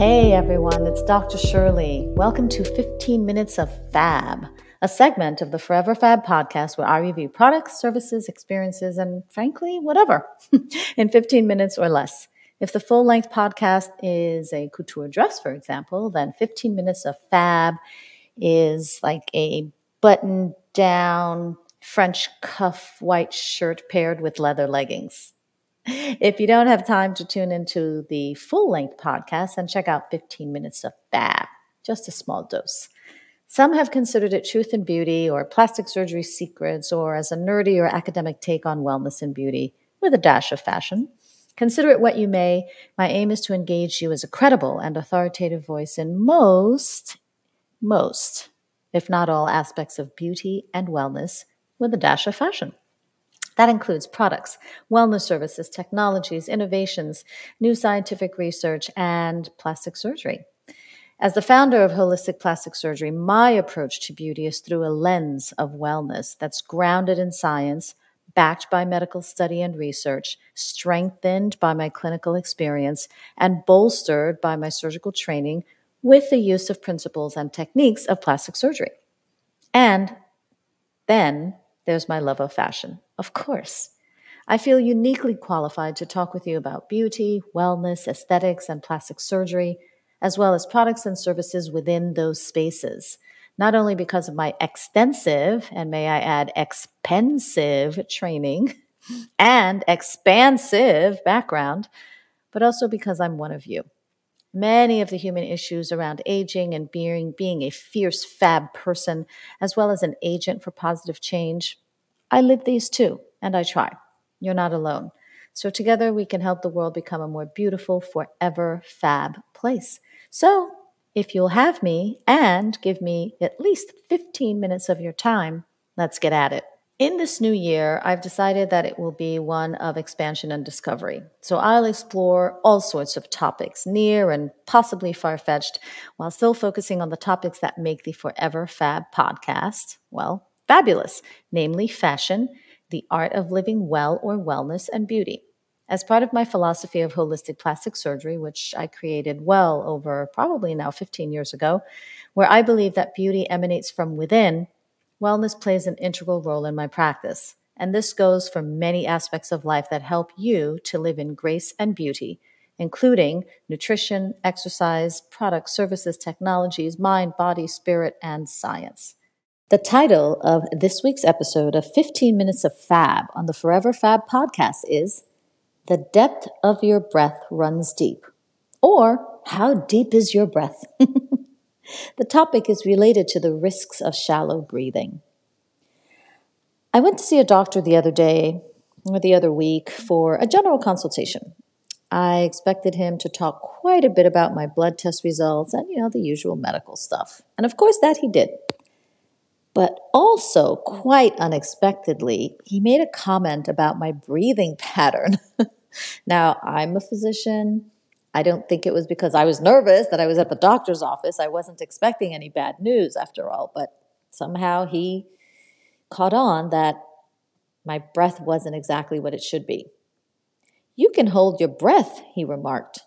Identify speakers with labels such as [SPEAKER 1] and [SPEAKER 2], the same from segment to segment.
[SPEAKER 1] Hey everyone, it's Dr. Shirley. Welcome to 15 Minutes of Fab, a segment of the Forever Fab podcast where I review products, services, experiences, and frankly, whatever in 15 minutes or less. If the full length podcast is a couture dress, for example, then 15 Minutes of Fab is like a button down French cuff white shirt paired with leather leggings. If you don't have time to tune into the full length podcast, then check out 15 Minutes of Fab, just a small dose. Some have considered it truth and beauty or plastic surgery secrets or as a nerdy or academic take on wellness and beauty with a dash of fashion. Consider it what you may. My aim is to engage you as a credible and authoritative voice in most, most, if not all aspects of beauty and wellness with a dash of fashion. That includes products, wellness services, technologies, innovations, new scientific research, and plastic surgery. As the founder of Holistic Plastic Surgery, my approach to beauty is through a lens of wellness that's grounded in science, backed by medical study and research, strengthened by my clinical experience, and bolstered by my surgical training with the use of principles and techniques of plastic surgery. And then there's my love of fashion, of course. I feel uniquely qualified to talk with you about beauty, wellness, aesthetics, and plastic surgery, as well as products and services within those spaces. Not only because of my extensive, and may I add, expensive training and expansive background, but also because I'm one of you. Many of the human issues around aging and being, being a fierce fab person, as well as an agent for positive change, I live these too, and I try. You're not alone. So together we can help the world become a more beautiful, forever fab place. So if you'll have me and give me at least 15 minutes of your time, let's get at it. In this new year, I've decided that it will be one of expansion and discovery. So I'll explore all sorts of topics, near and possibly far fetched, while still focusing on the topics that make the Forever Fab podcast, well, fabulous, namely fashion, the art of living well or wellness, and beauty. As part of my philosophy of holistic plastic surgery, which I created well over probably now 15 years ago, where I believe that beauty emanates from within wellness plays an integral role in my practice. And this goes for many aspects of life that help you to live in grace and beauty, including nutrition, exercise, products, services, technologies, mind, body, spirit, and science. The title of this week's episode of 15 Minutes of Fab on the Forever Fab podcast is The Depth of Your Breath Runs Deep, or How Deep is Your Breath? The topic is related to the risks of shallow breathing. I went to see a doctor the other day, or the other week, for a general consultation. I expected him to talk quite a bit about my blood test results and, you know, the usual medical stuff. And of course, that he did. But also, quite unexpectedly, he made a comment about my breathing pattern. now, I'm a physician. I don't think it was because I was nervous that I was at the doctor's office. I wasn't expecting any bad news after all, but somehow he caught on that my breath wasn't exactly what it should be. You can hold your breath, he remarked.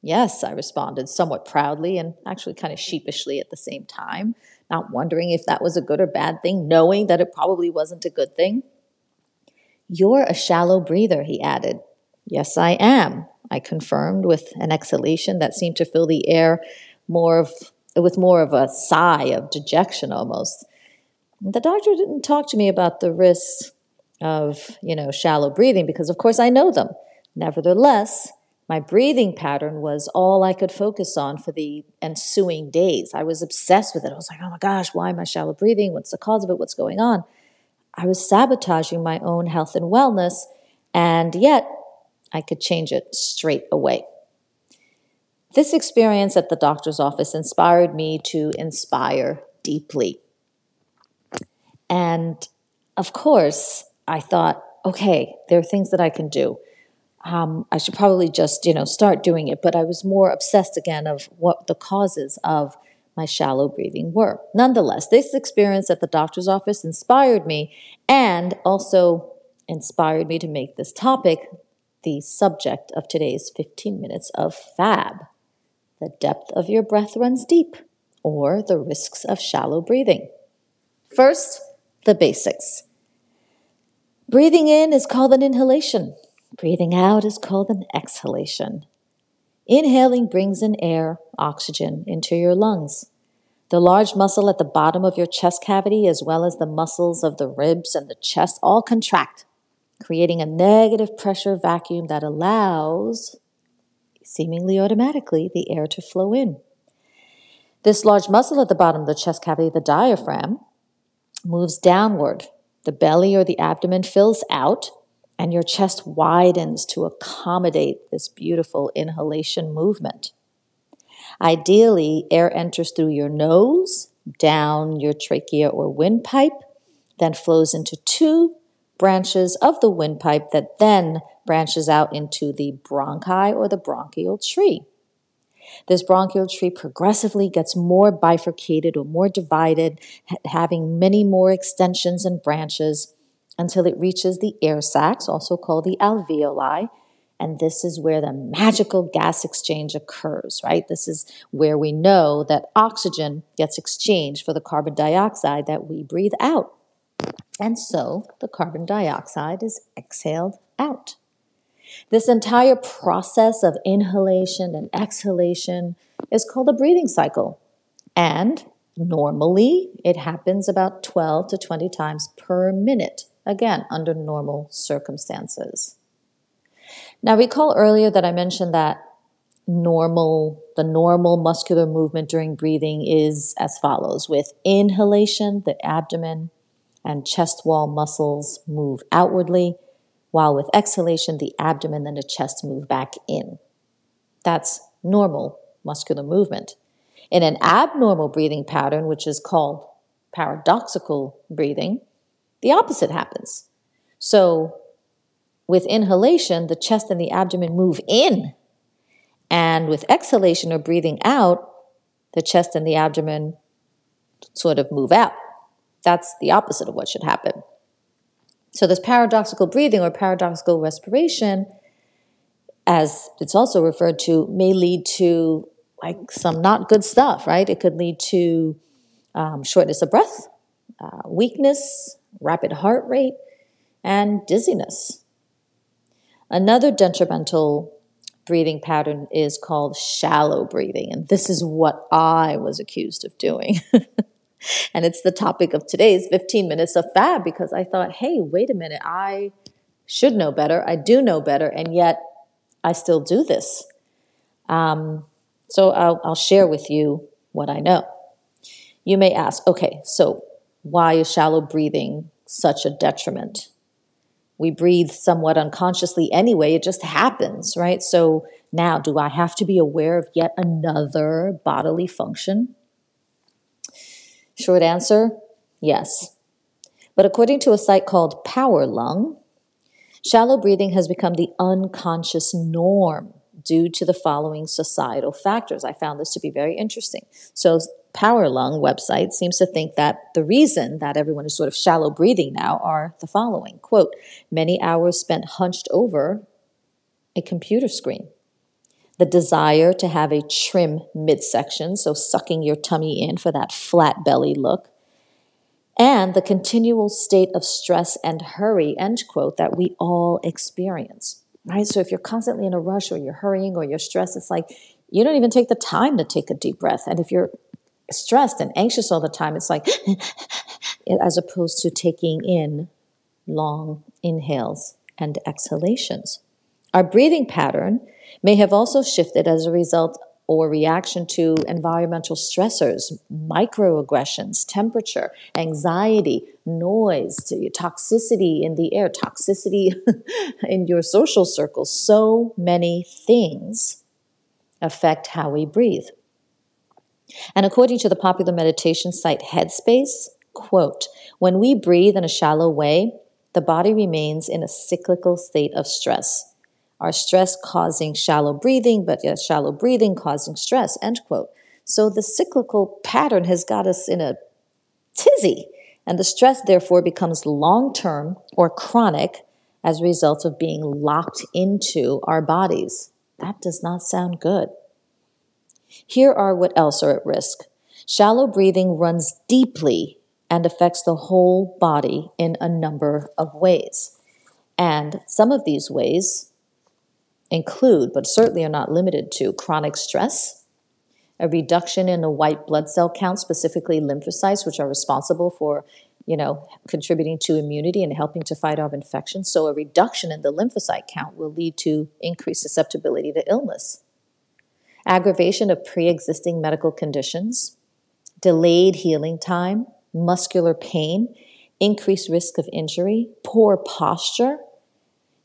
[SPEAKER 1] Yes, I responded somewhat proudly and actually kind of sheepishly at the same time, not wondering if that was a good or bad thing, knowing that it probably wasn't a good thing. You're a shallow breather, he added. Yes, I am, I confirmed with an exhalation that seemed to fill the air more of with more of a sigh of dejection almost. The doctor didn't talk to me about the risks of, you know, shallow breathing because of course I know them. Nevertheless, my breathing pattern was all I could focus on for the ensuing days. I was obsessed with it. I was like, oh my gosh, why am I shallow breathing? What's the cause of it? What's going on? I was sabotaging my own health and wellness, and yet I could change it straight away. This experience at the doctor's office inspired me to inspire deeply. And of course, I thought, okay, there are things that I can do. Um, I should probably just, you know, start doing it. But I was more obsessed again of what the causes of my shallow breathing were. Nonetheless, this experience at the doctor's office inspired me and also inspired me to make this topic the subject of today's 15 minutes of FAB. The depth of your breath runs deep, or the risks of shallow breathing. First, the basics. Breathing in is called an inhalation. Breathing out is called an exhalation. Inhaling brings in air, oxygen, into your lungs. The large muscle at the bottom of your chest cavity, as well as the muscles of the ribs and the chest, all contract, creating a negative pressure vacuum that allows, seemingly automatically, the air to flow in. This large muscle at the bottom of the chest cavity, the diaphragm, moves downward. The belly or the abdomen fills out, and your chest widens to accommodate this beautiful inhalation movement. Ideally, air enters through your nose, down your trachea or windpipe, then flows into two branches of the windpipe that then branches out into the bronchi or the bronchial tree. This bronchial tree progressively gets more bifurcated or more divided, having many more extensions and branches until it reaches the air sacs, also called the alveoli. And this is where the magical gas exchange occurs, right? This is where we know that oxygen gets exchanged for the carbon dioxide that we breathe out. And so the carbon dioxide is exhaled out. This entire process of inhalation and exhalation is called a breathing cycle. And normally it happens about 12 to 20 times per minute again, under normal circumstances. Now, recall earlier that I mentioned that normal, the normal muscular movement during breathing is as follows. With inhalation, the abdomen and chest wall muscles move outwardly, while with exhalation, the abdomen and the chest move back in. That's normal muscular movement. In an abnormal breathing pattern, which is called paradoxical breathing, the opposite happens. So, with inhalation, the chest and the abdomen move in. And with exhalation or breathing out, the chest and the abdomen sort of move out. That's the opposite of what should happen. So, this paradoxical breathing or paradoxical respiration, as it's also referred to, may lead to like some not good stuff, right? It could lead to um, shortness of breath, uh, weakness, rapid heart rate, and dizziness. Another detrimental breathing pattern is called shallow breathing, and this is what I was accused of doing. and it's the topic of today's 15 minutes of fab because I thought, hey, wait a minute, I should know better. I do know better, and yet I still do this. Um, so I'll, I'll share with you what I know. You may ask, okay, so why is shallow breathing such a detriment? We breathe somewhat unconsciously anyway, it just happens, right? So now, do I have to be aware of yet another bodily function? Short answer yes. But according to a site called Power Lung, shallow breathing has become the unconscious norm due to the following societal factors. I found this to be very interesting. So, Power Lung website seems to think that the reason that everyone is sort of shallow breathing now are the following quote, many hours spent hunched over a computer screen. The desire to have a trim midsection, so sucking your tummy in for that flat belly look. and the continual state of stress and hurry, end quote, that we all experience. Right? So if you're constantly in a rush or you're hurrying or you're stressed, it's like you don't even take the time to take a deep breath. And if you're stressed and anxious all the time, it's like as opposed to taking in long inhales and exhalations. Our breathing pattern may have also shifted as a result or reaction to environmental stressors, microaggressions, temperature, anxiety, noise, toxicity in the air, toxicity in your social circles. So many things affect how we breathe. And according to the popular meditation site Headspace, quote, when we breathe in a shallow way, the body remains in a cyclical state of stress Our stress causing shallow breathing, but yet shallow breathing causing stress, end quote. So the cyclical pattern has got us in a tizzy, and the stress therefore becomes long term or chronic as a result of being locked into our bodies. That does not sound good. Here are what else are at risk. Shallow breathing runs deeply and affects the whole body in a number of ways. And some of these ways include, but certainly are not limited to, chronic stress, a reduction in the white blood cell count, specifically lymphocytes, which are responsible for you know, contributing to immunity and helping to fight off infections. So a reduction in the lymphocyte count will lead to increased susceptibility to illness. Aggravation of pre-existing medical conditions, delayed healing time, muscular pain, increased risk of injury, poor posture,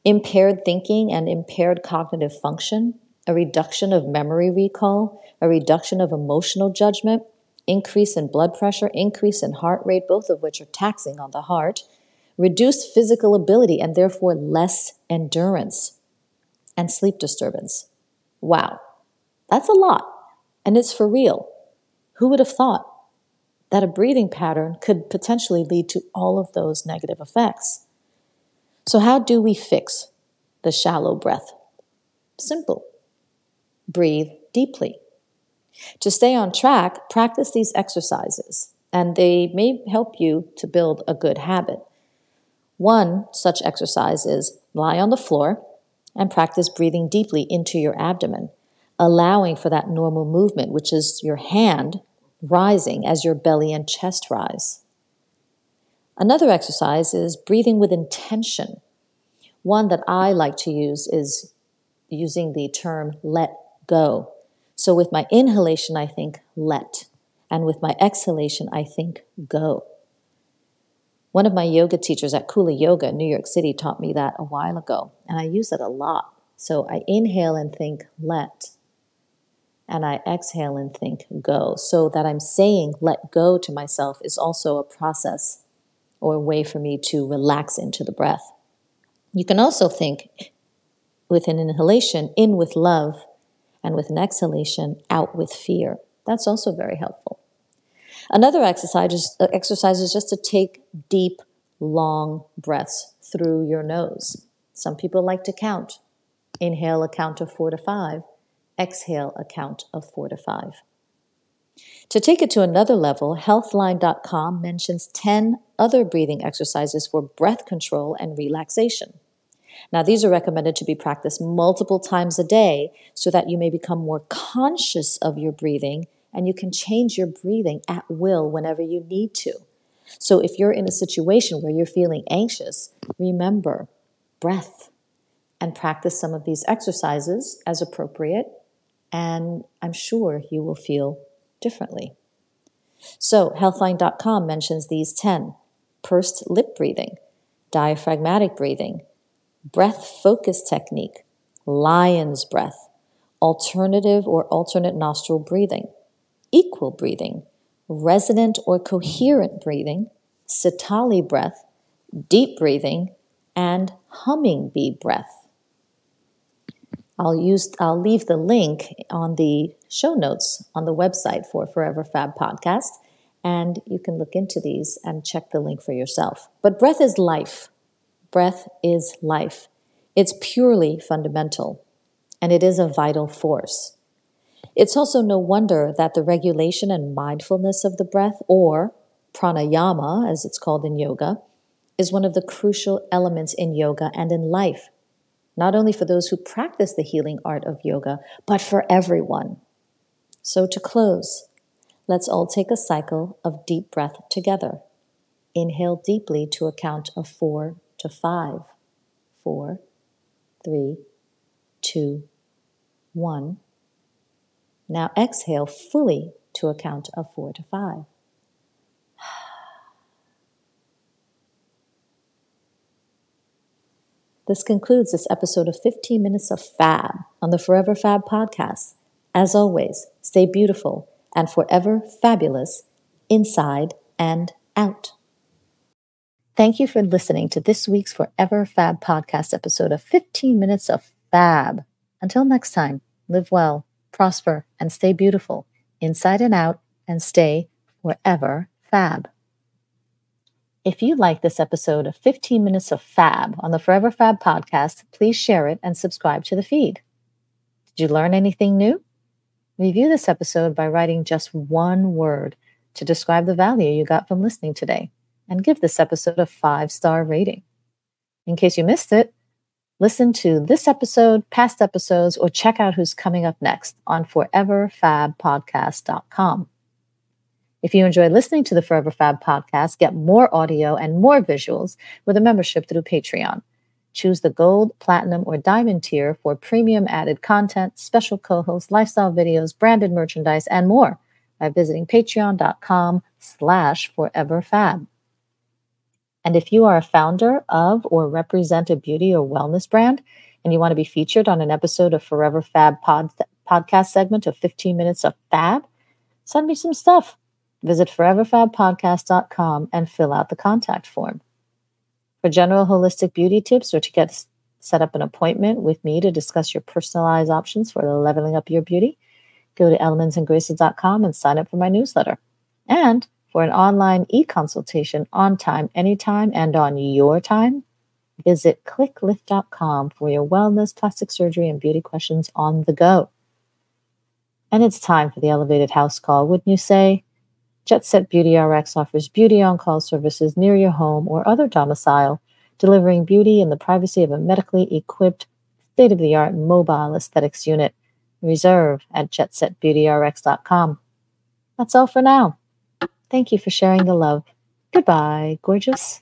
[SPEAKER 1] impaired thinking and impaired cognitive function, a reduction of memory recall, a reduction of emotional judgment, increase in blood pressure, increase in heart rate, both of which are taxing on the heart, reduced physical ability and therefore less endurance, and sleep disturbance. Wow, that's a lot, and it's for real. Who would have thought that a breathing pattern could potentially lead to all of those negative effects? So, how do we fix the shallow breath? Simple. Breathe deeply. To stay on track, practice these exercises, and they may help you to build a good habit. One such exercise is lie on the floor and practice breathing deeply into your abdomen, allowing for that normal movement, which is your hand rising as your belly and chest rise. Another exercise is breathing with intention. One that I like to use is using the term let go. So with my inhalation, I think let, and with my exhalation, I think go. One of my yoga teachers at Kula Yoga in New York City taught me that a while ago, and I use it a lot. So I inhale and think let, and I exhale and think go. So that I'm saying let go to myself is also a process or a way for me to relax into the breath. You can also think with an inhalation, in with love, and with an exhalation, out with fear. That's also very helpful. Another exercise is, uh, exercise is just to take deep, long breaths through your nose. Some people like to count. Inhale a count of four to five, exhale a count of four to five. To take it to another level, healthline.com mentions 10 other breathing exercises for breath control and relaxation. Now, these are recommended to be practiced multiple times a day so that you may become more conscious of your breathing and you can change your breathing at will whenever you need to. So, if you're in a situation where you're feeling anxious, remember breath and practice some of these exercises as appropriate, and I'm sure you will feel differently. So, healthline.com mentions these 10 pursed lip breathing, diaphragmatic breathing, breath focus technique, lion's breath, alternative or alternate nostril breathing, equal breathing, resonant or coherent breathing, sitali breath, deep breathing, and humming bee breath. I'll use I'll leave the link on the show notes on the website for Forever Fab podcast and you can look into these and check the link for yourself. But breath is life. Breath is life. It's purely fundamental and it is a vital force. It's also no wonder that the regulation and mindfulness of the breath or Pranayama, as it's called in yoga, is one of the crucial elements in yoga and in life, not only for those who practice the healing art of yoga, but for everyone. So, to close, let's all take a cycle of deep breath together. Inhale deeply to a count of four to five. Four, three, two, one. Now exhale fully to a count of four to five. This concludes this episode of 15 Minutes of Fab on the Forever Fab podcast. As always, stay beautiful and forever fabulous inside and out. Thank you for listening to this week's Forever Fab podcast episode of 15 Minutes of Fab. Until next time, live well, prosper, and stay beautiful inside and out, and stay forever fab. If you like this episode of 15 Minutes of Fab on the Forever Fab podcast, please share it and subscribe to the feed. Did you learn anything new? Review this episode by writing just one word to describe the value you got from listening today and give this episode a five star rating. In case you missed it, listen to this episode, past episodes, or check out who's coming up next on foreverfabpodcast.com. If you enjoy listening to the Forever Fab podcast, get more audio and more visuals with a membership through Patreon. Choose the gold, platinum, or diamond tier for premium added content, special co-hosts, lifestyle videos, branded merchandise, and more by visiting patreon.com slash foreverfab. And if you are a founder of or represent a beauty or wellness brand and you want to be featured on an episode of Forever Fab pod, podcast segment of 15 minutes of fab, send me some stuff. Visit foreverfabpodcast.com and fill out the contact form. For general holistic beauty tips or to get set up an appointment with me to discuss your personalized options for leveling up your beauty, go to elementsandgraces.com and sign up for my newsletter. And for an online e consultation on time, anytime, and on your time, visit clicklift.com for your wellness, plastic surgery, and beauty questions on the go. And it's time for the elevated house call, wouldn't you say? Jet Set Beauty RX offers beauty on call services near your home or other domicile, delivering beauty in the privacy of a medically equipped, state of the art mobile aesthetics unit. Reserve at jetsetbeautyrx.com. That's all for now. Thank you for sharing the love. Goodbye, gorgeous.